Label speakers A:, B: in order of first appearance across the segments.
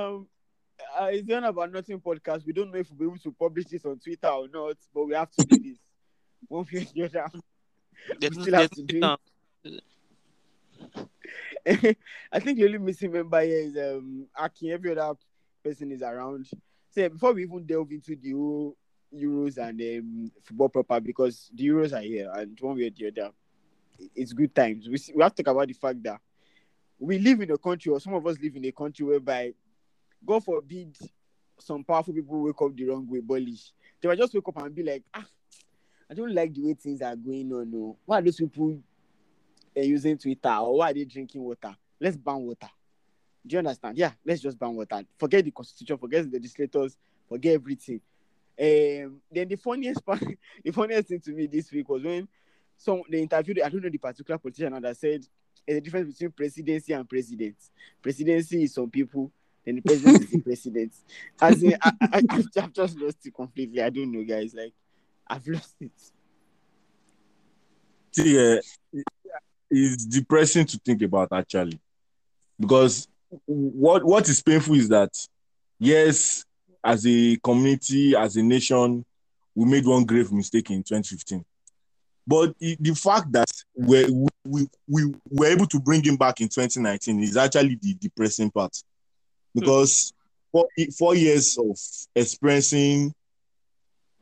A: Um, uh, it's not about nothing podcast. We don't know if we'll be able to publish this on Twitter or not, but we have to do this. One way or the other.
B: There's,
A: still have to do. I think the only missing member here is um Aki. Every other person is around. So before we even delve into the whole Euros and um, football proper, because the Euros are here, and one way or the other, it's good times. We we have to talk about the fact that we live in a country, or some of us live in a country whereby, God forbid, some powerful people wake up the wrong way, bullish. They might just wake up and be like, ah, I don't like the way things are going on. No, why are those people uh, using Twitter or why are they drinking water? Let's ban water. Do you understand? Yeah, let's just ban water. Forget the constitution, forget the legislators, forget everything. Um, then the funniest part, the funniest thing to me this week was when some they interviewed, I don't know the particular politician that said there's a difference between presidency and president. Presidency is some people, then the president is the president. As in, I, I, I've, I've just lost it completely. I don't know, guys. Like, I've lost it.
C: See, uh, it's depressing to think about actually, because what what is painful is that yes, as a community, as a nation, we made one grave mistake in 2015. But the, the fact that we we, we were able to bring him back in 2019 is actually the depressing part. Because four, four years of experiencing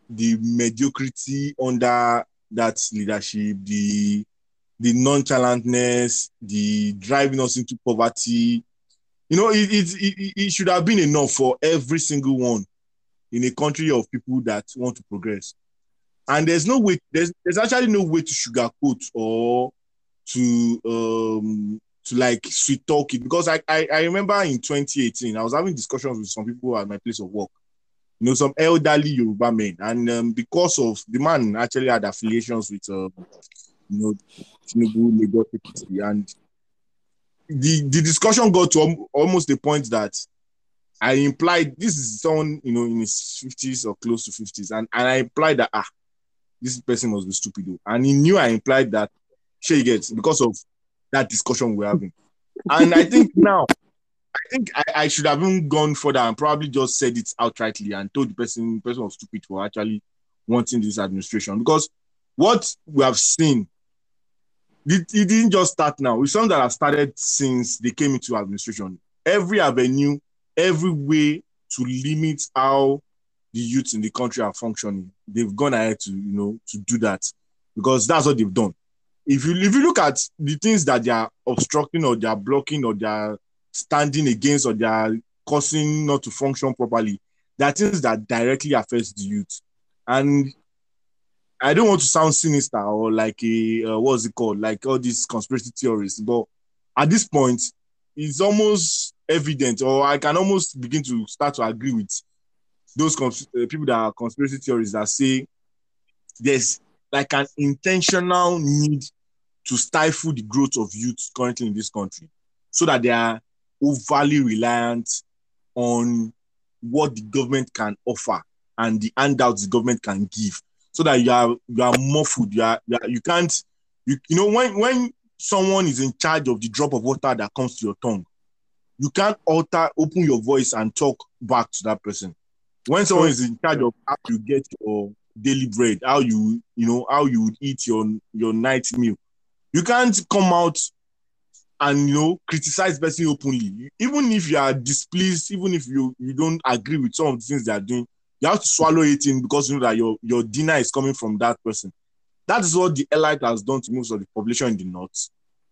C: the mediocrity under that leadership, the the nonchalantness, the driving us into poverty. You know, it, it, it, it should have been enough for every single one in a country of people that want to progress. And there's no way, there's, there's actually no way to sugarcoat or to um to like sweet talk it because I, I I remember in 2018 I was having discussions with some people at my place of work you know, some elderly Yoruba men. And um, because of the man actually had affiliations with, uh, you know, Tinubu, Ekiti, and the, the discussion got to al- almost the point that I implied this is someone, you know, in his 50s or close to 50s. And, and I implied that, ah, this person must be stupid. And he knew I implied that, she gets because of that discussion we're having. And I think now, I think I, I should have even gone further and probably just said it outrightly and told the person, the person was stupid for actually wanting this administration. Because what we have seen, it, it didn't just start now. It's something that has started since they came into administration. Every avenue, every way to limit how the youth in the country are functioning, they've gone ahead to, you know, to do that because that's what they've done. If you if you look at the things that they are obstructing or they are blocking or they are standing against or they are causing not to function properly, are things that directly affects the youth. And I don't want to sound sinister or like a uh, what's it called, like all these conspiracy theories, but at this point, it's almost evident, or I can almost begin to start to agree with those cons- uh, people that are conspiracy theories that say there's like an intentional need to stifle the growth of youth currently in this country so that they are overly reliant on what the government can offer and the handouts the government can give. So that you are you are muffled you are, you, are, you can't you, you know when when someone is in charge of the drop of water that comes to your tongue you can't alter open your voice and talk back to that person. When someone is in charge of how you get your daily bread how you you know how you would eat your your night meal you can't come out and you know criticize person openly. Even if you are displeased even if you you don't agree with some of the things they are doing you have to swallow it in because you know that your your dinner is coming from that person. That is what the elite has done to most of the population in the north.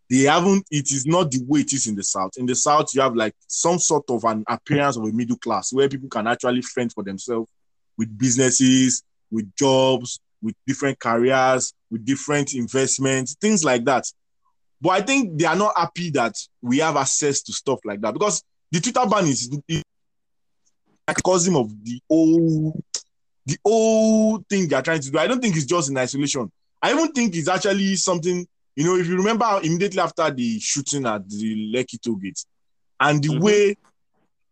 C: They haven't it is not the way it is in the south. In the south you have like some sort of an appearance of a middle class where people can actually fend for themselves with businesses with jobs with different careers with different investments things like that but I think they are not happy that we have access to stuff like that because the Twitter ban is, is like causing of the old the whole thing they are trying to do. I don't think it's just in isolation. I even think it's actually something, you know, if you remember immediately after the shooting at the Lekki toll gate and the
B: Mhm.
C: way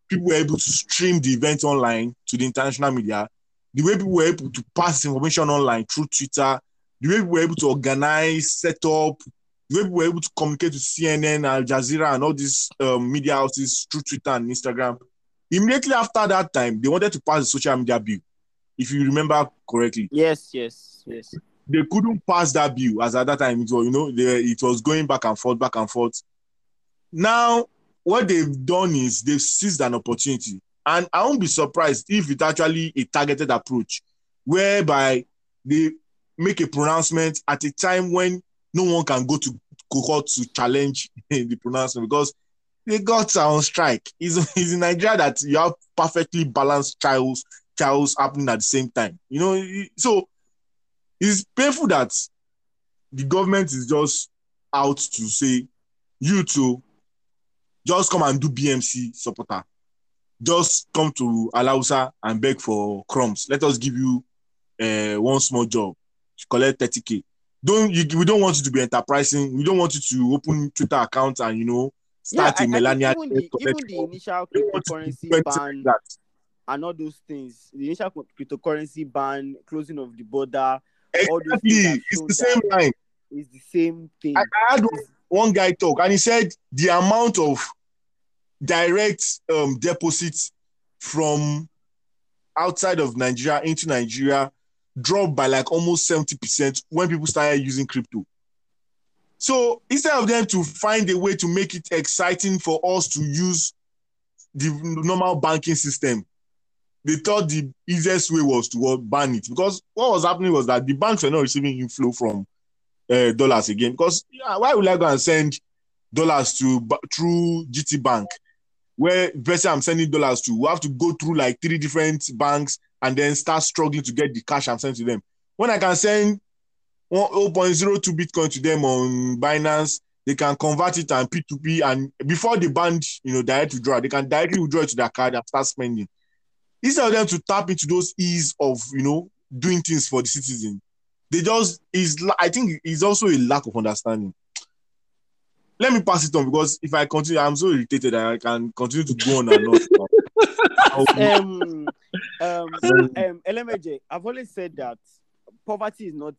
C: people were able to stream the event online to the international media, the way people were able to pass information online through Twitter, the way people were able to organize, set up, the way people were able to communicate with CNN, Al Jazeera, and all these um, media houses through Twitter and Instagram. immediately after that time, they wanted to pass the social media bill, if you remember correctly.
A: Yes, yes, yes.
C: They couldn't pass that bill as at that time it was, you know, they, it was going back and forth, back and forth. Now, what they've done is they've seized an opportunity. And I won't be surprised if it's actually a targeted approach whereby they make a pronouncement at a time when no one can go to cohort to challenge the pronouncement because they are on strike. It's, it's in Nigeria that you have perfectly balanced trials, trials happening at the same time. You know, so it's painful that the government is just out to say, you too, just come and do BMC supporter. Just come to Alausa and beg for crumbs. Let us give you uh, one small job, collect 30k. Don't you, we don't want you to be enterprising. We don't want you to open Twitter accounts and you know start
A: yeah,
C: a Melania.
A: even, the, even the initial cryptocurrency ban like and all those things, the initial cryptocurrency ban, closing of the border,
C: exactly. it's the same line.
A: It's the same thing. I,
C: I had one guy talk and he said the amount of direct um, deposits from outside of Nigeria into Nigeria dropped by like almost 70% when people started using crypto. So instead of them to find a way to make it exciting for us to use the normal banking system, they thought the easiest way was to ban it because what was happening was that the banks were not receiving inflow from uh, dollars again. Because yeah, why would I go and send dollars to through GT Bank, where person I'm sending dollars to, we have to go through like three different banks and then start struggling to get the cash I'm sending to them. When I can send 0.02 Bitcoin to them on Binance, they can convert it and P2P, and before they ban, you know, direct withdrawal, they can directly withdraw it to their card and start spending. Instead of them to tap into those ease of, you know, doing things for the citizen, they just is. I think it's also a lack of understanding. Let me pass it on because if I continue, I'm so irritated. That I can continue to go on and on.
A: um, um, um, LMJ, I've always said that poverty is not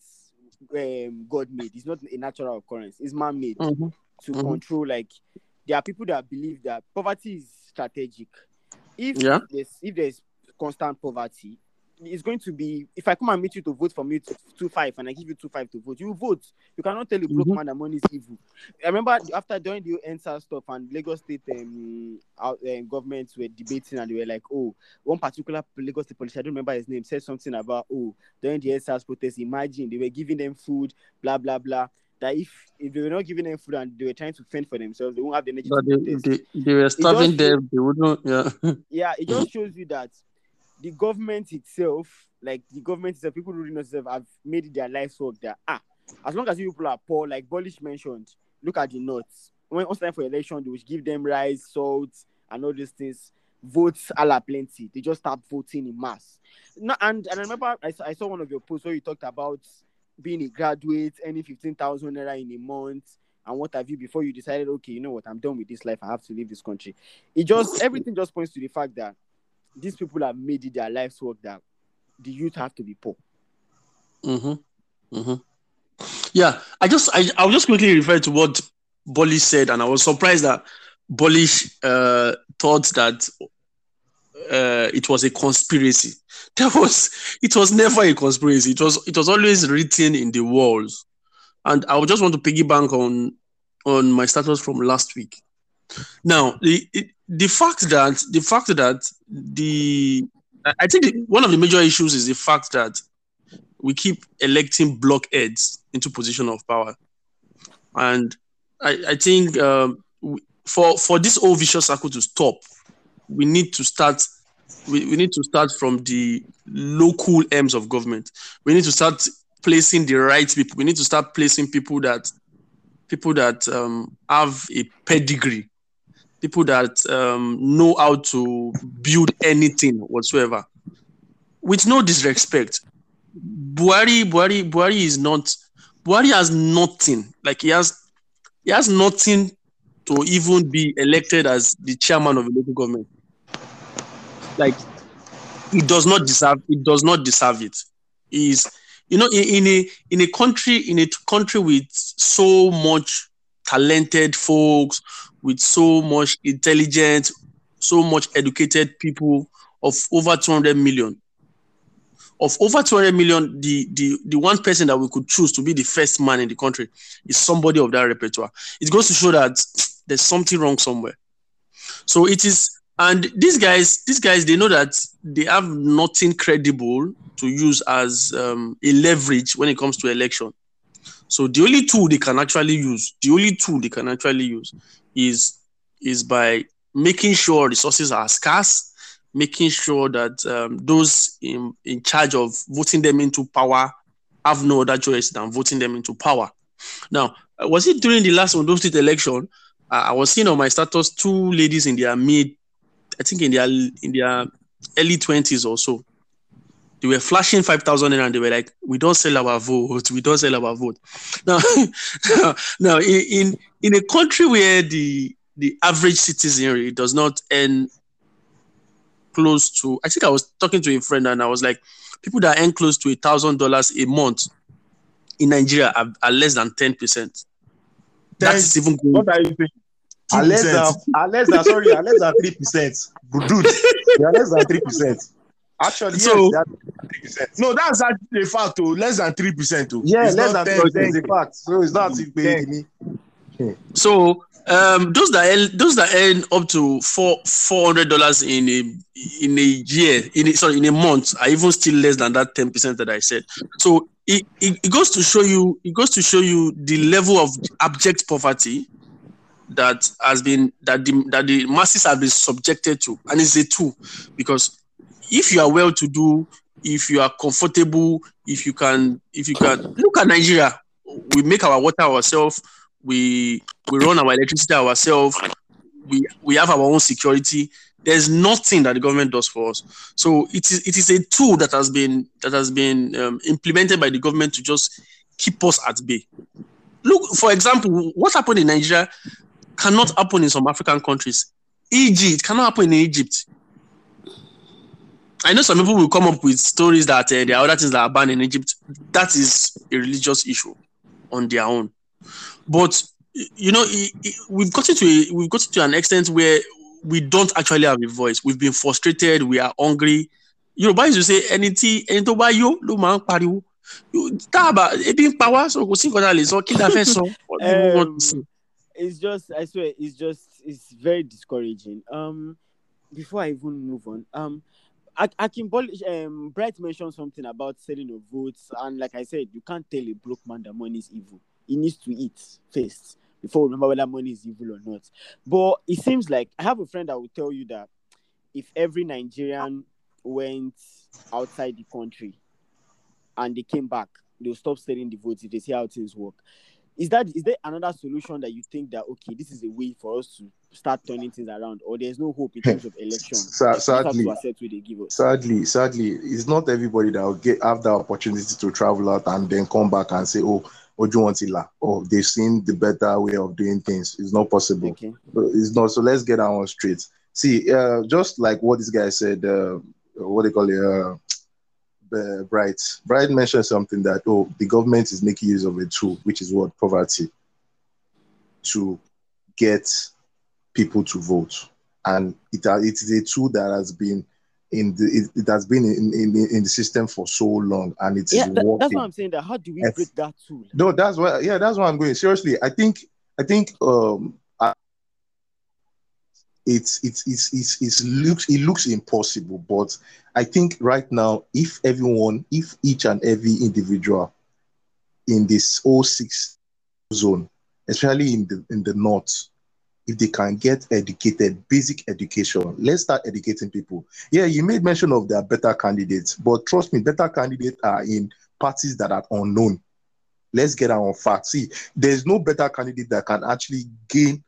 A: um, God made. It's not a natural occurrence. It's man made mm-hmm. to mm-hmm. control. Like there are people that believe that poverty is strategic. If yeah. there's if there's constant poverty, it's going to be if I come and meet you to vote for me two five and I give you two five to vote, you vote. You cannot tell a broke mm-hmm. man that money is evil. I remember after during the answer stuff and Lagos State um, out, um, governments were debating and they were like, oh, one particular Lagos State politician, I don't remember his name, said something about oh during the EndSARS protest, imagine they were giving them food, blah blah blah. That if, if they were not giving them food and they were trying to fend for themselves, they won't have the energy.
B: But they, they, they, were starving them. They wouldn't. Yeah.
A: yeah, it just shows you that the government itself, like the government itself, people ruling itself have made their lives work that ah, as long as you people are poor, like Bolish mentioned, look at the notes. When it's time for election, they will give them rice, salt, and all these things. Votes a la plenty. They just start voting in mass. No, and, and I remember I, I saw one of your posts where you talked about being a graduate, earning 15,000 naira in a month, and what have you before you decided, okay, you know what, I'm done with this life. I have to leave this country. It just, everything just points to the fact that these people have made it their life's work that the youth have to be poor.
B: Mm-hmm. Mm-hmm. Yeah, I just I I'll just quickly refer to what Bolly said, and I was surprised that Bolly uh, thought that uh, it was a conspiracy. There was it was never a conspiracy. It was it was always written in the walls. And I just want to piggyback on on my status from last week. Now, the the fact that the fact that the I think the, one of the major issues is the fact that we keep electing blockheads into position of power, and I, I think um, for for this whole vicious circle to stop, we need to start. We, we need to start from the local aims of government. We need to start placing the right people. We need to start placing people that people that um, have a pedigree people that um, know how to build anything whatsoever. With no disrespect, Buhari, Buhari, Buhari is not. Buhari has nothing. Like he has, he has nothing to even be elected as the chairman of a local government. Like he does not deserve. He does not deserve it. Is you know in, in a in a country in a country with so much talented folks with so much intelligence, so much educated people of over 200 million. Of over 200 million, the, the, the one person that we could choose to be the first man in the country is somebody of that repertoire. It goes to show that there's something wrong somewhere. So it is, and these guys, these guys, they know that they have nothing credible to use as um, a leverage when it comes to election. So the only tool they can actually use, the only tool they can actually use is is by making sure resources are scarce, making sure that um, those in, in charge of voting them into power have no other choice than voting them into power. Now, uh, was it during the last Ondo State election? Uh, I was seeing on my status two ladies in their mid, I think in their in their early twenties or so. They were flashing five thousand and they were like, "We don't sell our vote. We don't sell our vote." Now, now in in a country where the the average citizen does not earn close to, I think I was talking to a friend and I was like, people that earn close to a thousand dollars a month in Nigeria are, are less than ten percent. That's even good.
C: What are you saying?
D: Unless than, unless than, sorry, unless than three percent. Dude, they are less than three percent. Actually,
B: So-
D: yes, three.
C: No, that's actually a fact. Oh, less than three percent. Oh,
D: Yeah,
C: It's
D: less than
C: 10,
D: three percent. In fact, so it's not
C: Mm,
D: big. me.
B: So um, those that earn, those that earn up to four four hundred dollars in a in a year, in a, sorry, in a month, are even still less than that ten percent that I said. So it, it, it goes to show you it goes to show you the level of abject poverty that has been that the that the masses have been subjected to, and it's a tool because if you are well to do, if you are comfortable, if you can if you can look at Nigeria, we make our water ourselves. We we run our electricity ourselves. We we have our own security. There's nothing that the government does for us. So it is it is a tool that has been that has been um, implemented by the government to just keep us at bay. Look for example what happened in nigeria cannot happen in some african countries. Egypt cannot happen in egypt I know some people will come up with stories that uh, there are other things that are banned in Egypt. That is a religious issue on their own. But you know, i- i- we've gotten to a, we've gotten to an extent where we don't actually have a voice. We've been frustrated. We are hungry. Yorùbá used to say ẹni tí ẹni tó bá yó ló máa ń pariwo. Tá a bá ebi ń pa wá so kò sí nǹkan tá a lè sọ kí la fẹ́ sọ. What do you say?
A: it's just I swear it's just it's very discouraging. Um, before I even move on, um, I, I can um Bright mentioned something about selling of votes, and like I said, you can't tell a broke man that money is evil. He needs to eat first before we remember whether money is evil or not. But it seems like I have a friend that will tell you that if every Nigerian went outside the country and they came back, they'll stop selling the votes if they see how things work. Is that is there another solution that you think that okay, this is a way for us to start turning things around, or there's no hope in terms of election?
D: Sa-
A: We just have
D: sadly.
A: to accept what they give us.
D: Sadly, sadly, it's not everybody that will get have the opportunity to travel out and then come back and say, "Oh, oh, you want to Ojuwantila," oh, they've seen the better way of doing things. It's not possible.
A: Okay.
D: It's not. So let's get that one straight. See, uh, just like what this guy said, uh, what they call it, uh, uh, Bright. Bright mentioned something that oh, the government is making use of a tool, which is what poverty, to get people to vote, and it ha- it is a tool that has been in the it, it has been in, in in the system for so long, and it is
A: Yeah, that- that's what I'm saying. That how do we break that tool?
D: No, that's what Yeah, that's what I'm going. Seriously, I think. I think. Um, it's it's it's it's it's looks it looks impossible, but I think right now, if everyone, if each and every individual in this 06 zone, especially in the in the north, if they can get educated, basic education, let's start educating people. Yeah, you made mention of their better candidates, but trust me, better candidates are in parties that are unknown. Let's get our facts. See, there's no better candidate that can actually gain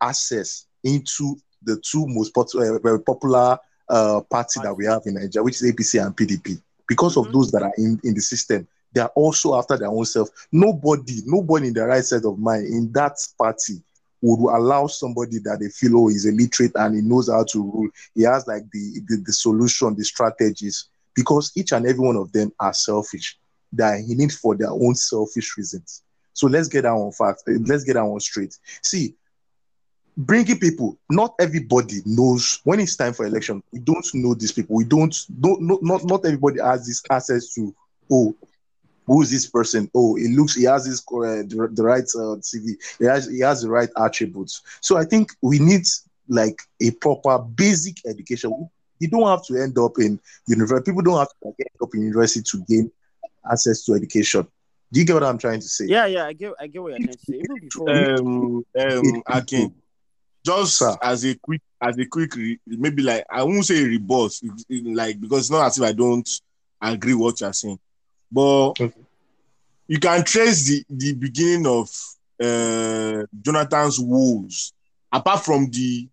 D: access into the two most pot- uh, very popular uh, party that we have in Nigeria, which is APC and PDP. Because of
A: Mhm.
D: those that are in, in the system, they are also after their own self. Nobody, nobody in the right set of mind in that party would allow somebody that they feel oh is illiterate and he knows how to rule. He has like the, the the solution, the strategies, because each and every one of them are selfish. They are in it for their own selfish reasons. So let's get that on fact. Let's get that on straight. See, bringing people. Not everybody knows when it's time for election. We don't know these people. We don't. Don't. Not not, not everybody has this access to. Oh, who is this person? Oh, it looks he has this uh, the, the right uh, CV. He has he has the right attributes. So I think we need like a proper basic education. You don't have to end up in university. People don't have to like, end up in university to gain access to education. Do you get what I'm trying to say?
A: Yeah, yeah, I get, I get what you're trying to say. Even before,
C: um, um, Akin, just
D: Sir.
C: as a quick, as a quick, re- maybe like I won't say it- it- like because it's not as if I don't agree what you're saying, but
D: Okay.
C: you can trace the the beginning of uh, Jonathan's woes, apart from the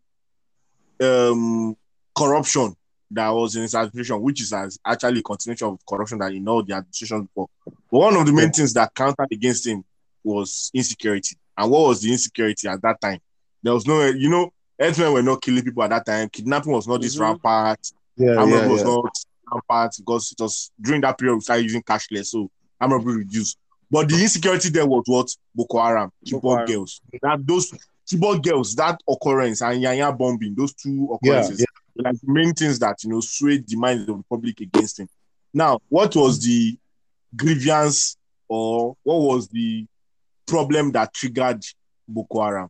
C: um, corruption that was in his administration, which is as actually a continuation of corruption that in all the administrations before. But one of the main things that countered against him was insecurity. And what was the insecurity at that time? There was no, you know, Earthmen were not killing people at that time. Kidnapping was not this
A: Mhm.
C: rampant.
D: Yeah,
C: Armed
D: yeah,
C: robbery was
D: yeah.
C: not rampant because it was during that period we started using cashless, so armed robbery reduced. But the insecurity there was what Boko Haram,
A: Boko
C: Chibok girls. That those Chibok girls, that occurrence and Nyanya bombing, those two
D: Yeah,
C: occurrences, like the main things that you know swayed the minds of the public against him. Now, what was the grievance or what was the problem that triggered Boko Haram?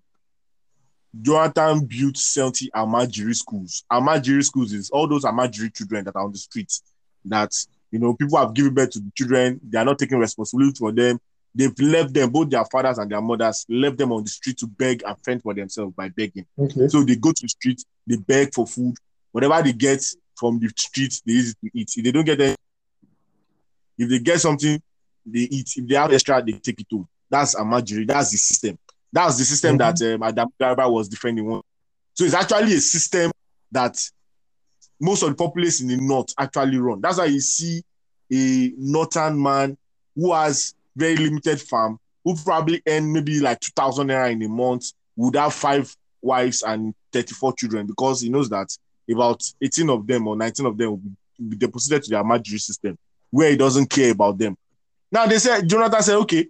C: Jonathan built 70 Almajiri schools. Almajiri schools is all those Almajiri children that are on the streets that you know people have given birth to the children, they are not taking responsibility for them. They've left them, both their fathers and their mothers, left them on the street to beg and fend for themselves by begging.
D: Okay.
C: So they go to the street, they beg for food. Whatever they get from the street, they use it to eat. If they don't get any, if they get something, they eat. If they have extra, they take it home. That's Almajiri. That's the system. That's the system that um, Adam Garba was defending. One. So it's actually a system that most of the populace in the north actually run. That's why you see a northern man who has very limited farm, who probably earn maybe like 2,000 naira in a month, would have five wives and 34 children because he knows that about 18 of them or 19 of them will be, will be deposited to the Almajiri system where he doesn't care about them. Now they said, Jonathan said, okay,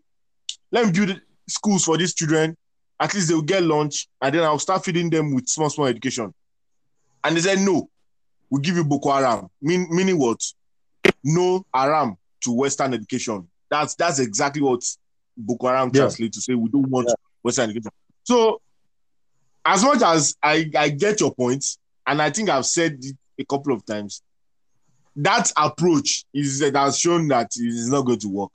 C: let me build schools for these children. At least they'll get lunch and then I'll start feeding them with small, small education. And they said, no, we'll give you Boko Haram. Mean, meaning what? No Haram to Western education. That's that's exactly what Boko Haram
D: Yeah.
C: translates to say we don't want Western education. So, as much as I, I get your point, and I think I've said it a couple of times, that approach is that has shown that it is not going to work.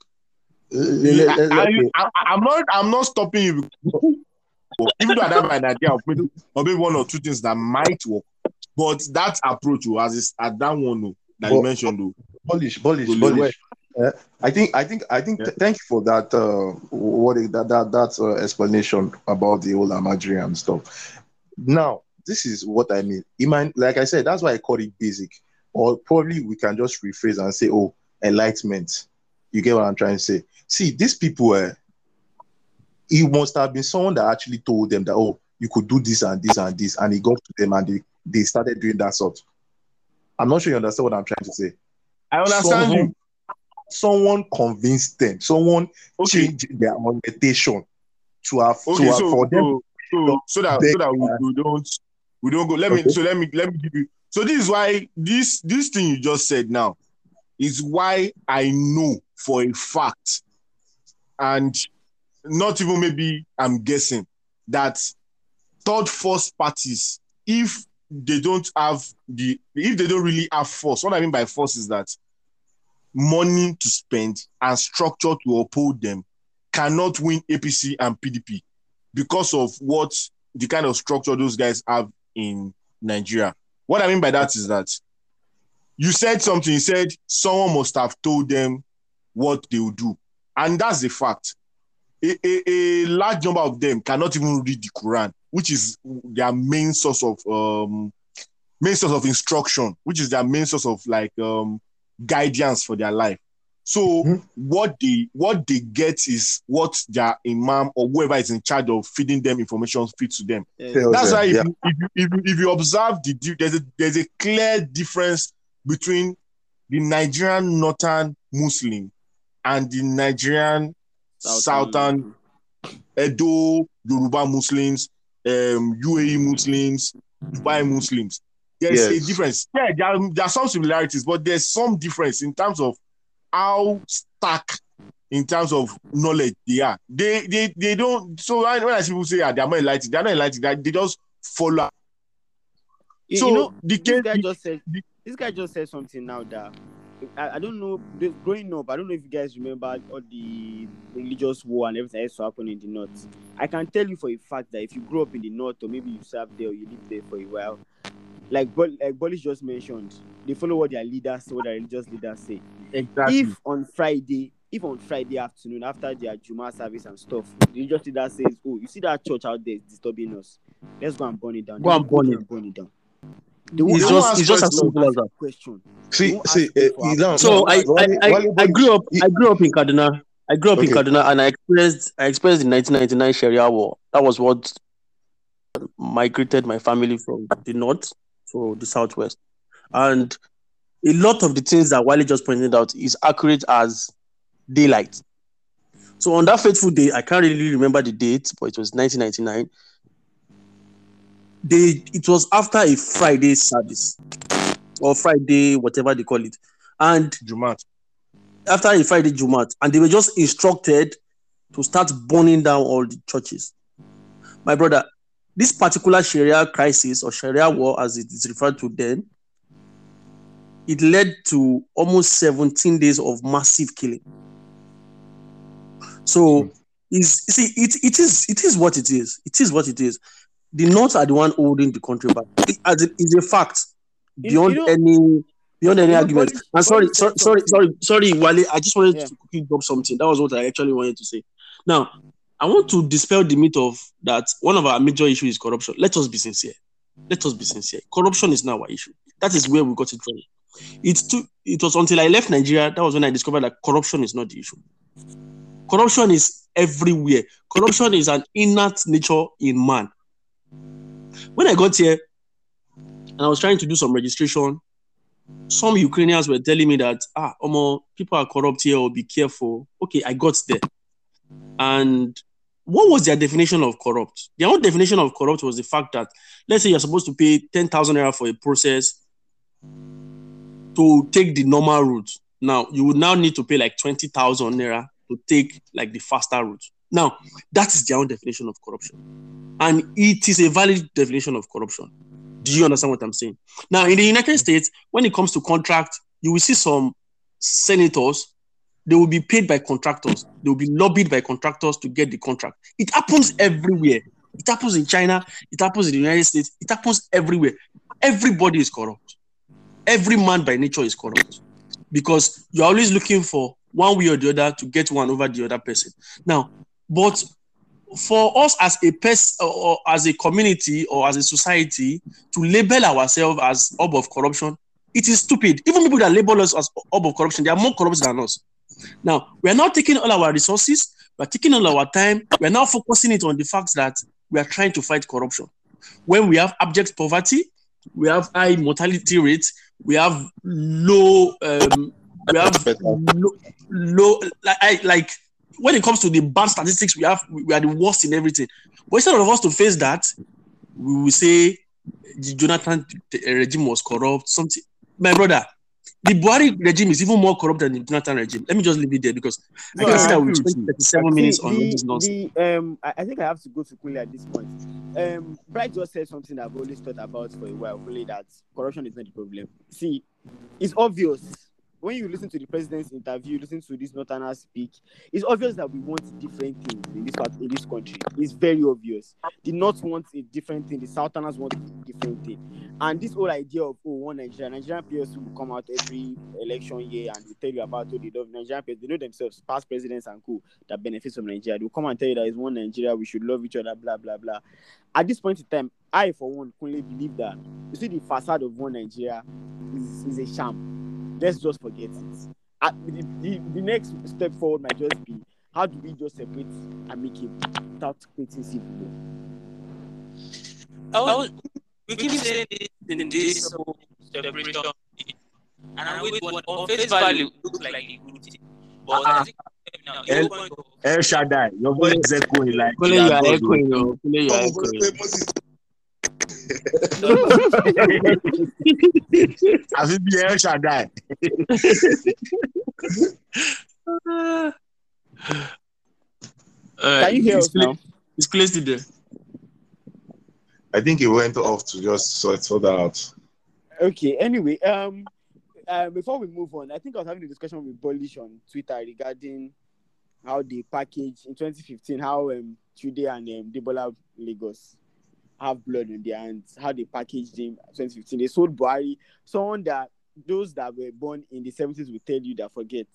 D: Let- let-
C: I,
D: let-
C: I, am not I'm not stopping you. Even though I have an idea of maybe, maybe one or two things that might work, but that approach oh, as at that one oh, that you mentioned,
D: Polish, Polish,
C: Go
D: Polish. Uh, I think, I think, I think.
C: Yeah.
D: thank you for that. Uh, what is that that that uh, explanation about the old Almajiri and stuff. Now, this is what I mean. It might, like I said, that's why I call it basic. Or probably we can just rephrase and say, "Oh, enlightenment." You get what I'm trying to say? See, these people, uh, it must have been someone that actually told them that, "Oh, you could do this and this and this," and he got to them and they they started doing that sort. I'm not sure you understand what I'm trying to say
C: I understand
D: someone,
C: you.
D: someone convinced them, someone
C: Okay,
D: changed their orientation to have
C: okay,
D: to
C: so
D: for them.
C: so so, that so that we, we don't we don't go. Let me so let me let me give you. So this is why this this thing you just said now is why I know for a fact, and not even maybe I'm guessing that third force parties, if they don't have the if they don't really have force, what I mean by force is that money to spend and structure to uphold them cannot win APC and PDP because of what the kind of structure those guys have in Nigeria. What I mean by that is that you said something, you said someone must have told them what they will do. And that's the fact. A, a, a large number of them cannot even read the Quran, which is their main source of um main source of instruction, which is their main source of like um guidance for their life. So
D: Mhm.
C: what they what they get is what their imam or whoever is in charge of feeding them information feeds to them.
A: Yeah.
C: That's why if,
D: yeah.
C: you, if, you, if, you, if you observe the there's a there's a clear difference between the Nigerian northern Muslim and the Nigerian southern Edo Yoruba Muslims um, UAE Muslims, Dubai Muslims. There's a difference. Yeah, there are, there are some similarities, but there's some difference in terms of how stark in terms of knowledge they are. They they they don't. So when, when I see people say ah, they are not enlightened, they are not enlightened. They, they just follow.
A: You,
C: so
A: you know,
C: the
A: this
C: case,
A: guy just said
C: the-
A: this guy just said something now that I, I don't know this, growing up i don't know if you guys remember all the religious war and everything that used to happen in the north. I can tell you for a fact that if you grew up in the north or maybe you served there or you lived there for a while like Bol- like Bolis just mentioned they follow what their leaders say what their religious leaders say.
C: Exactly.
A: if on friday if on friday afternoon after their juma service and stuff the religious leader says oh you see that church out there disturbing us? Let's go and burn it down.
B: Go and burn
A: there
B: it.
A: burn it down they
B: It's just
A: ask
B: it's just as simple as that.
A: question
D: See, see, uh, you know,
B: So I, I, I, I grew up
D: he-
B: I grew up in Kaduna. I grew up in Kaduna and I experienced I experienced the 1999 Sharia war. That was what migrated my family from the north to the southwest. And a lot of the things that Wiley just pointed out is accurate as daylight. So on that fateful day, I can't really remember the date, but it was 1999. They it was after a Friday service or Friday, whatever they call it. And
C: Jumat.
B: after a Friday Jumat, and they were just instructed to start burning down all the churches. My brother, this particular Sharia crisis or Sharia war, as it is referred to then, it led to almost 17 days of massive killing. So, hmm. is see, it, it is it is what it is. It is what it is. The North are the one holding the country back. It, as it is a fact beyond
A: you know-
B: any beyond any argument. And sorry, sorry, sorry, sorry, sorry, Wale. I just wanted
A: Yeah.
B: to quickly drop something. That was what I actually wanted to say. Now, I want to dispel the myth of that one of our major issues is corruption. Let us be sincere. Let us be sincere. Corruption is not our issue. That is where we got it wrong. It's too, it was until I left Nigeria that was when I discovered that corruption is not the issue. Corruption is everywhere. Corruption is an innate nature in man. When I got here and I was trying to do some registration, some Ukrainians were telling me that ah, Omo, people are corrupt here, or be careful. Okay, I got there. And what was their definition of corrupt? Their own definition of corrupt was the fact that, let's say you're supposed to pay 10,000 naira for a process to take the normal route. Now, you would now need to pay like 20,000 naira to take like the faster route. Now, that is their own definition of corruption. And it is a valid definition of corruption. Do you understand what I'm saying? Now, in the United States, when it comes to contract, you will see some senators, they will be paid by contractors. They will be lobbied by contractors to get the contract. It happens everywhere. It happens in China. It happens in the United States. It happens everywhere. Everybody is corrupt. Every man by nature is corrupt because you're always looking for one way or the other to get one over the other person. Now, but for us as a person or as a community or as a society to label ourselves as hub of corruption, it is stupid. Even people that label us as hub of corruption, they are more corrupt than us. Now, we are now taking all our resources, we are taking all our time, we are now focusing it on the fact that we are trying to fight corruption. When we have abject poverty, we have high mortality rates, we have low, um, we have low, low like, like when it comes to the bad statistics, we have we are the worst in everything. But instead of us to face that, we will say the Jonathan regime was corrupt. Something, my brother, the Buhari regime is even more corrupt than the Jonathan regime. Let me just leave it there because I can
A: I
B: see that we spent 37 minutes
A: See,
B: on
A: the,
B: this nonsense.
A: the, um, I, think I have to go to Kunle at this point. Um, Bright just said something I've always thought about for a while, Kunle, that corruption is not the problem. See, it's obvious when you listen to the president's interview, listen to this Northerners speak, it's obvious that we want different things in this part in this country. It's very obvious. The North wants a different thing, the Southerners want a different thing. And this whole idea of oh, one Nigeria, Nigerian players will come out every election year and they tell you about oh, they love Nigerian players. They know themselves, past presidents and co that benefits from Nigeria. They'll come and tell you that it's one Nigeria, we should love each other, blah blah blah. At this point in time, I for one only believe that you see the facade of one Nigeria is, is a sham. Let's just forget it. Uh, the, the, the next step forward might just be how do we just separate amicably without creating civil war?
E: I was, we keep saying this in this whole separation, and I wait what on face value looks like a good thing, but I think Now,
C: El-
E: your
C: El Shaddai, your voice is echoing like
B: Kunle, you
C: are
B: are
C: God,
B: echoing. oh. Kunle, you are
D: Oh,
B: echoing.
D: But Moses,
C: Àfi bí El Shaddai.
B: Uh,
A: Can you hear
B: it's
A: us now?
B: It's placed it there.
D: I think he went off to just sort sort that out.
A: Okay. Anyway, um, uh, before we move on, I think I was having a discussion with Bullish on Twitter regarding how they package in 2015 how um Chude and um Debola Lagos have blood in their hands. How they packaged him 2015. They sold Buhari, someone that those that were born in the 70s will tell you that forget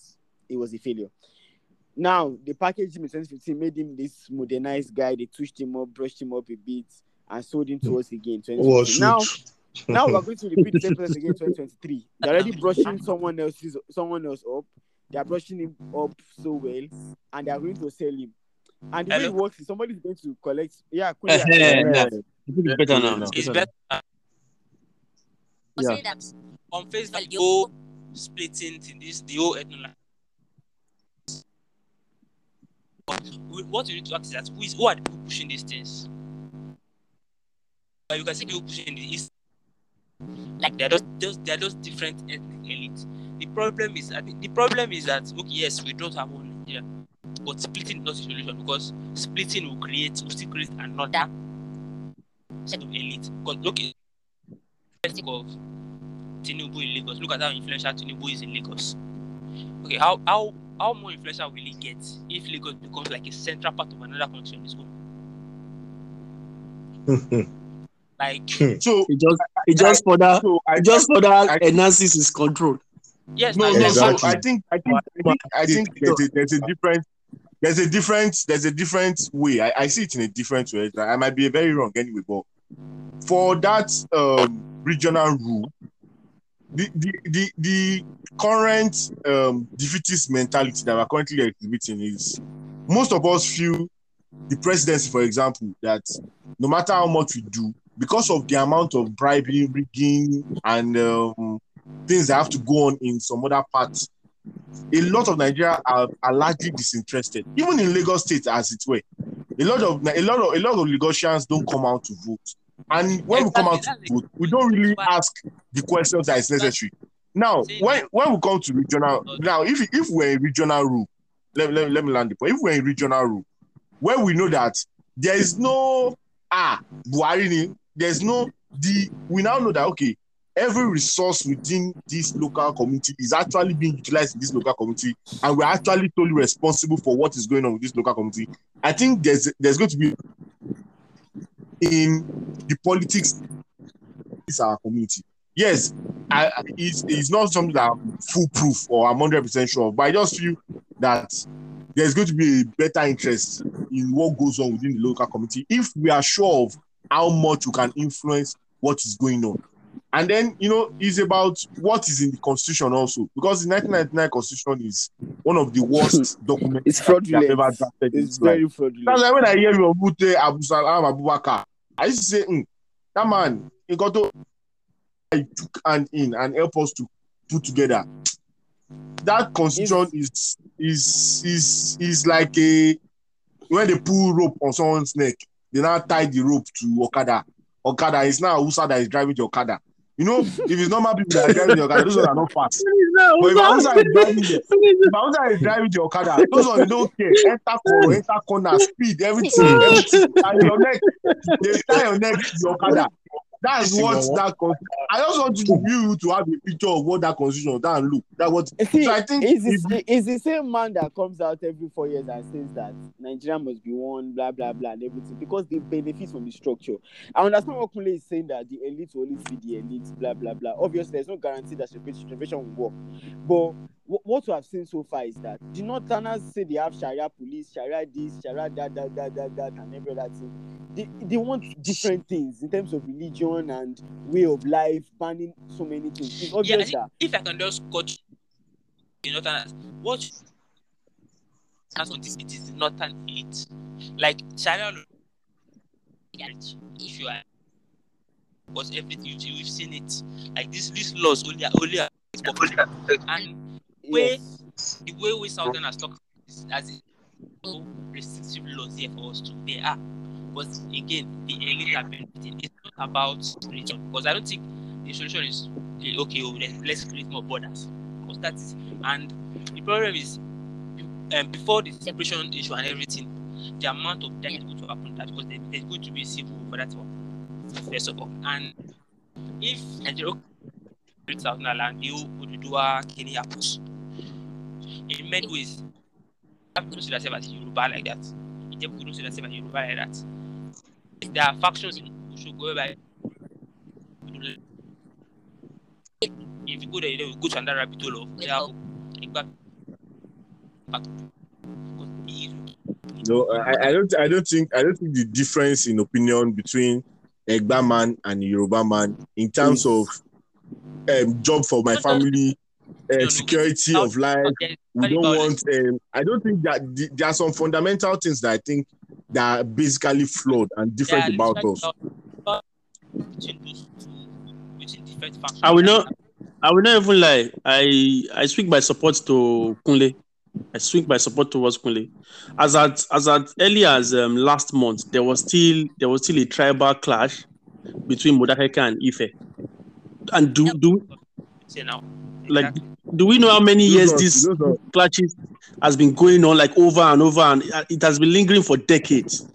A: it was a failure. Now they packaged him in 2015, made him this modernized guy. They touched him up, brushed him up a bit, and sold him to us again. in 2015. now now we're going to repeat the same process again in 2023. They're already brushing someone else's someone else up. They're brushing him up so well, and they're going to sell him. And the way it
E: Hello?
A: works is somebody's going to collect. Yeah, Kunle,
B: Eh,
A: yeah.
B: Yeah. I it's better now.
E: It's
B: better
E: better.
B: Yeah.
E: Say that on face value, the whole splitting in this, the whole ethno. What you need to ask is that who is who are the people pushing these things? But you can see people pushing the east, like they're just, just they're just different ethnic elites. The problem is, I think the problem is that okay, yes, we don't have one Nigeria, but splitting is not a solution because splitting will create, will still create another set of elite. Because look, at- let's think of Tinubu in Lagos. Look at how influential Tinubu is in Lagos. Okay, how how how more influential will he get if Lagos becomes like a central part of another country on its own? Like hmm.
C: So
B: It just, it just further,
C: so I
B: it just further
C: I-
B: enhances his control.
E: yes,
C: no, no.
E: then-
C: So I think I think I think, I think there's a there's a different there's a different there's a different way. I, I see it in a different way. I might be very wrong anyway, but for that um, regional rule, the the the, the current um, defeatist mentality that we're currently exhibiting is most of us feel the presidency, for example, that no matter how much we do, because of the amount of bribing, rigging, and um, things that have to go on in some other parts, a lot of Nigeria are, are largely disinterested. Even in Lagos State, as it were, a lot of a lot of a lot of Lagosians don't come out to vote. And when we come out to vote, we don't really ask the questions that is necessary. Now, when when we come to regional, now if if we're in regional rule, let, let, let me land the point. If we're in regional rule, where we know that there is no ah Buhari, ni, there's no the we now know that okay, every resource within this local community is actually being utilized in this local community, and we're actually totally responsible for what is going on with this local community. I think there's there's going to be in the politics is our community. Yes, I, it's, it's not something that I'm foolproof or I'm 100% sure, of, but I just feel that there's going to be a better interest in what goes on within the local community if we are sure of how much we can influence what is going on. And then, you know, it's about what is in the constitution also, because the 1999 constitution is one of the worst documents
A: It's
C: that we have
A: fraudulent.
C: ever drafted.
A: It's
C: this life.
A: very fraudulent.
C: That's why when I hear you Obute Abdulsalami Abubakar, I used to say, "Hmm, that man, he got to he took hand in and help us to put together. That constitution is is is is like a when they pull rope on someone's neck, they now tie the rope to Okada. Okada is now Hausa that is driving the Okada. You know, if it's normal people that are driving the Okada, those ones are not fast. But if Hausa is driving the if Hausa is driving the Okada, those ones don't care. Enter corner, enter corner, speed, everything, everything. And your neck, they tie your neck to the Okada. That's what that con- I just want you, you to have a picture of what that constitution that and look. That what
A: See,
C: so I think
A: it's,
C: if
A: the, it's the same man that comes out every four years and says that Nigeria must be one, blah blah blah, and everything because they benefit from the structure. I understand what Kunle is saying that the elite will always be the elite, blah blah blah. Obviously, there's no guarantee that the representation will work, but wh- what we have seen so far is that the Northerners say they have Sharia police, Sharia this, Sharia that, that, that, that, that, and every other thing. They, they want different things in terms of religion and way of life, banning so many things. It's
E: yeah,
A: obvious
E: think
A: that
E: if I can just cut the northern what that's what this it is the northern elite. Like Sharia if you are was everything you we've seen it. Like this these laws only only are- and way
A: yes.
E: the way we southerners talk is as restrictive laws here for us to there are. But again, the are benefiting. It's not about religion because I don't think the solution is eh, okay. Oh, let's, create more borders because that is and the problem is um, before the separation issue and everything, the amount of death is going to happen that because there, there's going to be civil for that one first of all. And if Nigeria creates South Nala, the Oduduwa Kenya happens, in many ways, have to see themselves as Yoruba like that. Ijebu don't see themselves as Yoruba like that. There are factions in Oshogo by if you go there, you go to another rabbit hole of yeah, Igba-
C: No, I, I don't. I don't think. I don't think the difference in opinion between Egba man and Yoruba man in terms of um, job for my family,
E: no,
C: uh, security of life.
E: Okay,
C: We don't want. Um, I don't think that the, there are some fundamental things that I think that are basically flawed and different
E: Yeah,
C: about
E: let's about between those two, between different factions.
B: I will not. I will not even lie. I I speak by support to Kunle. I speak by support towards Kunle. As at as at early as um, last month, there was still there was still a tribal clash between Modakeke and Ife. And do do
E: Say now.
B: like do we know how many years this
C: those are-
B: clashes has been going on like over and over and it has been lingering for decades.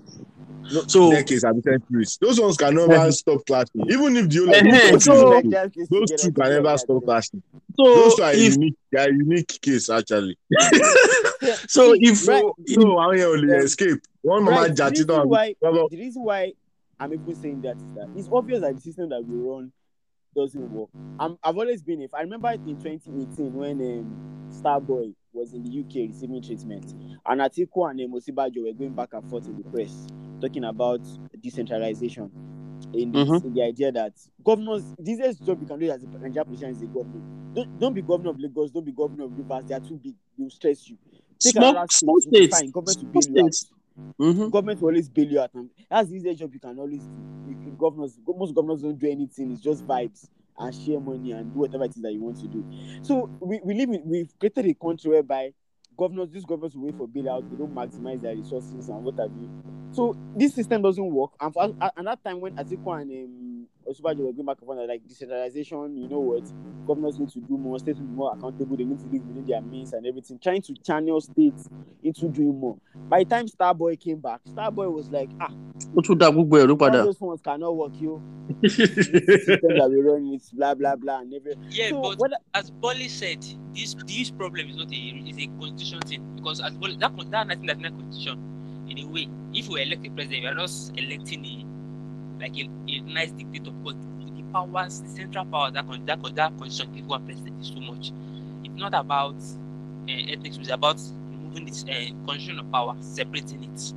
C: No,
B: So-
C: decades have been centuries. Those ones can never stop clashing. Even if the whole of
B: Eh-heh,
C: the country is
B: so-
C: those two can never stop clashing.
B: So
C: Those two are
B: if
C: unique. They are unique case actually.
B: so if
A: Right.
C: So àwọn yẹn ò lè
A: Um,
C: escape. One mama
A: Right, the
C: jati
A: reason why the reason why I'm even saying that is that it's obvious that the system that we run doesn't work. I'm, I've always been if I remember it in 2018 when um, Starboy was in the UK receiving treatment, and Atiku and um, Osinbajo were going back and forth in the press talking about decentralization. In, this,
B: Mhm.
A: in the idea that governors, the easiest job you can do as a Nigerian politician is a governor. Don't, don't be governor of Lagos, don't be governor of Rivers. They are too big. They will stress you. Take
B: small small states,
A: fine. Government
B: small states. Mhm.
A: government will always bail you out. That's the easiest job you can always do. Governors, most governors don't do anything. It's just vibes and share money and do whatever it is that you want to do. So we, we live in we've created a country whereby governors, these governors will wait for bailout. They don't maximize their resources and what have you. So this system doesn't work. And for, at, at that time when Atiku and um, Osinbajo were going back and forth like decentralization, you know what? Governors need to do more. States need to be more accountable. They need to live within their means and everything. Trying to channel states into doing more. By the time Starboy came back, Starboy was like, ah,
B: Ó tún dá gbogbo ẹ̀ ló
A: all
B: padà.
A: those ones cannot work, you. System that we run, it's blah blah blah and everything.
E: Yeah,
A: so
E: but
A: whether,
E: as Bolly said, this this problem is not a is a constitution thing because as Bolly that con- that 1999 constitution, in a way, if we elect a president, we are not electing a like a, a nice dictator because the powers, the central powers that con- that, con- that constitution give one president is too much. It's not about uh, ethics; it's about removing this uh, of power, separating it.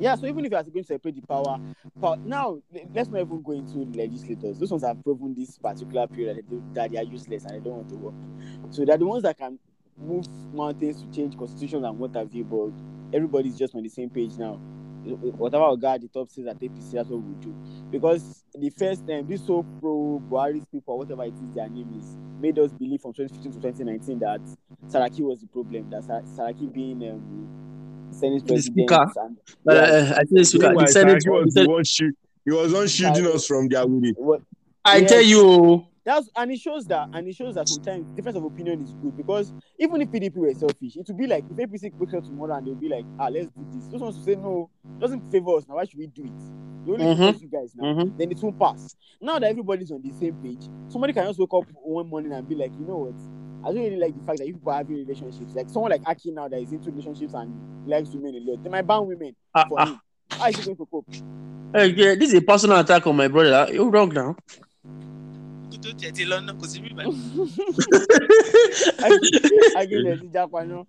A: yeah, so even if you are going to separate the power, power now let's not even go into legislators. Those ones have proven this particular period that they, that they are useless and they don't want to work. So they're the ones that can move mountains to change constitutions and what have you, but everybody's just on the same page now. Whatever our guy at the top says at APC, that's what we do. Because the first time, this so pro Buhari's people, whatever it is their name is, made us believe from 2015 to 2019 that Saraki was the problem, that Sa- Saraki being um, Senate
B: The speaker.
A: And,
B: Uh,
A: yeah,
B: I think the speaker, the Senate,
C: Saraki was
B: the
C: the one shield- He was on shielding us from their winning.
B: I
A: Yes.
B: tell you,
A: That's and it shows that and it shows that sometimes difference of opinion is good because even if PDP were selfish, it would be like if APC wakes up tomorrow and they'll be like, ah, let's do this. Those ones will say no, doesn't favor us now. Why should we do it? We only
B: Mhm.
A: you guys now.
B: Mhm.
A: Then it won't pass. Now that everybody's on the same page, somebody can just wake up one morning and be like, you know what? I don't really like the fact that you people are having relationships. Like someone like Aki now that is into relationships and likes women a lot. They might ban women
B: Ah,
A: for
B: ah.
A: him. How is he going to cope?
B: Hey, yeah, this is a personal attack on my brother. You're wrong now.
E: Kó tó tiẹ̀ ti lọ náà, kò sí bí báyìí.
A: I get it, Japa, no.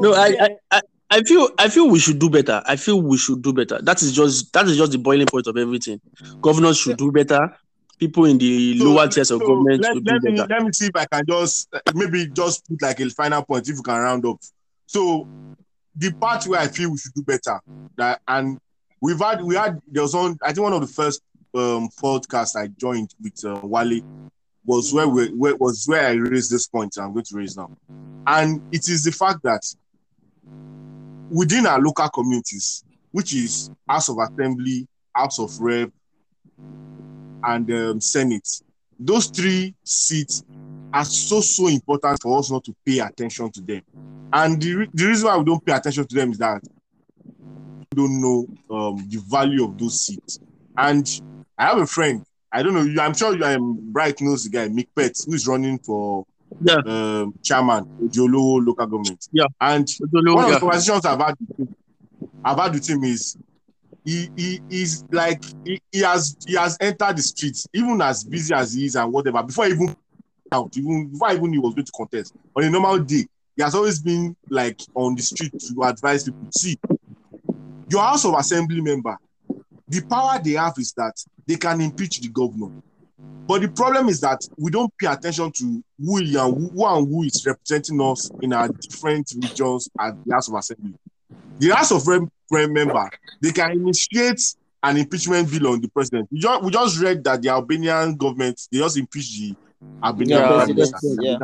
B: No, I, I, I, I feel I feel we should do better. I feel we should do better. That is just that is just the boiling point of everything. Governors should do better. People in the
C: So-
B: lower tiers of
C: so
B: government
C: let,
B: should do
C: let me
B: better.
C: let me see if I can just maybe just put like a final point if you can round up. So the part where I feel we should do better that and we've had we had there was on I think one of the first um podcasts I joined with uh, Wale was where we where was where I raised this point I'm going to raise now. And it is the fact that within our local communities, which is House of Assembly, House of Rep, and um, Senate, those three seats are so so important for us not to pay attention to them. And the, re- the reason why we don't pay attention to them is that we don't know um, the value of those seats. And I have a friend. I don't know. You, I'm sure you um, Bright knows the guy, Mick Pett, who is running for
B: Yeah.
C: um, chairman of Jolo local government.
B: Yeah.
C: And one of the conversations I've had with him, I've had with him is he he is like he, he has he has entered the streets even as busy as he is and whatever before even out even before even he was going to contest on a normal day he has always been like on the street to advise people see your house of assembly member the power they have is that they can impeach the governor but the problem is that we don't pay attention to who and who, and who is representing us in our different regions at the house of assembly the house of rep member they can initiate an impeachment bill on the president. We just, we just read that the Albanian government they just impeached the Albanian
A: Yeah, president, yeah.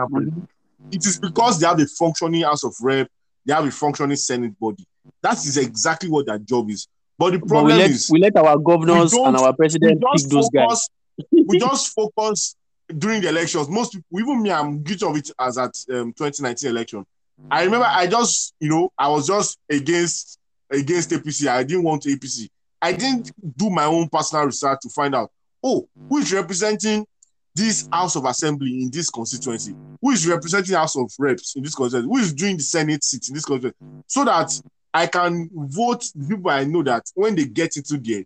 C: It is because they have a functioning house of rep, they have a functioning senate body. That is exactly what their job is. But the
B: But we
C: problem
B: let
C: is
B: we let our governors and our president pick those guys.
C: we just focus during the elections. Most people, even me, I'm guilty of it as at um, 2019 election. I remember I just, you know, I was just against against APC. I didn't want APC. I didn't do my own personal research to find out, oh, who is representing this House of Assembly in this constituency? Who is representing House of Reps in this constituency? Who is doing the Senate seat in this constituency? So that I can vote people I know that when they get into there,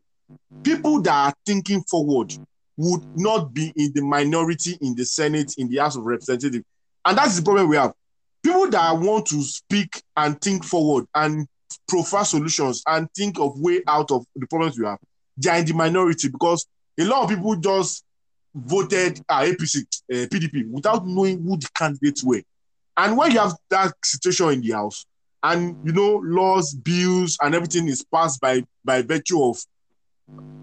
C: people that are thinking forward would not be in the minority in the Senate, in the House of Representatives. And that's the problem we have. People that want to speak and think forward and profile solutions and think of way out of the problems we have, they are in the minority because a lot of people just voted uh, APC, uh, PDP, without knowing who the candidates were. And when you have that situation in the House, and you know, laws, bills, and everything is passed by by virtue of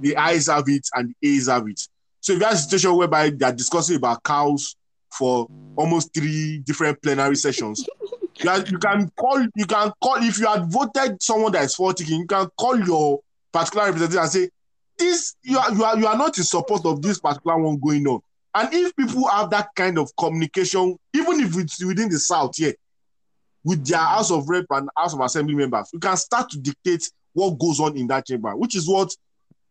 C: the ayes have it and the A's have it. So if you have a situation whereby they are discussing about cows for almost three different plenary sessions, you, are, you can call, you can call, if you had voted someone that is faulty, you can call your particular representative and say, this, you are, you are, you are not in support of this particular one going on. And if people have that kind of communication, even if it's within the South here, with their House of Rep and House of Assembly members, we can start to dictate what goes on in that chamber, which is what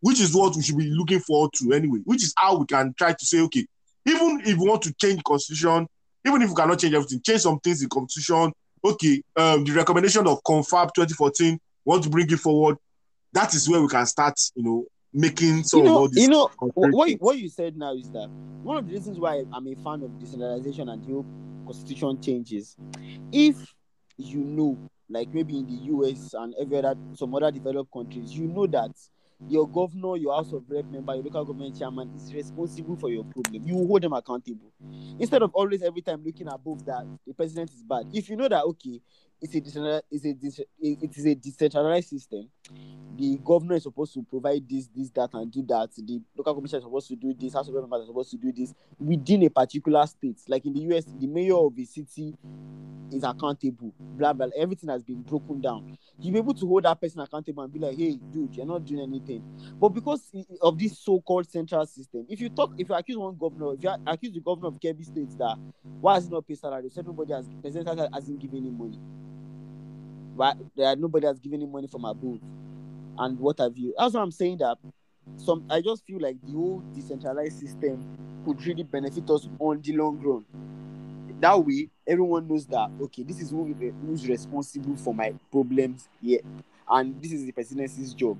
C: which is what we should be looking forward to anyway, which is how we can try to say, okay, even if we want to change the constitution, even if we cannot change everything, change some things in constitution, okay, um, the recommendation of Confab 2014, want to bring it forward, that is where we can start, you know, making some
A: you
C: of
A: know, you know what you, what you said now is that one of the reasons why I'm a fan of decentralization and the whole constitution changes. If you know, like maybe in the US and every other some other developed countries, you know that your governor, your house of rep member, your local government chairman is responsible for your problem. You hold them accountable instead of always every time looking above that the president is bad. If you know that okay, it's a it's a it is a decentralized system. The governor is supposed to provide this, this, that, and do that. The local commission is supposed to do this. House of members are supposed to do this within a particular state. Like in the US, the mayor of a city is accountable. Blah blah. Everything has been broken down. You'll be able to hold that person accountable and be like, "Hey, dude, you're not doing anything." But because of this so-called central system, if you talk, if you accuse one governor, if you accuse the governor of Kebbi State that why has he not paid salary, so nobody has president has- hasn't given him money. Why there nobody has given him money for my above, and what have you? That's why I'm saying that. Some I just feel like the whole decentralized system could really benefit us on the long run. That way, everyone knows that okay, this is who who's responsible for my problems here, and this is the presidency's job.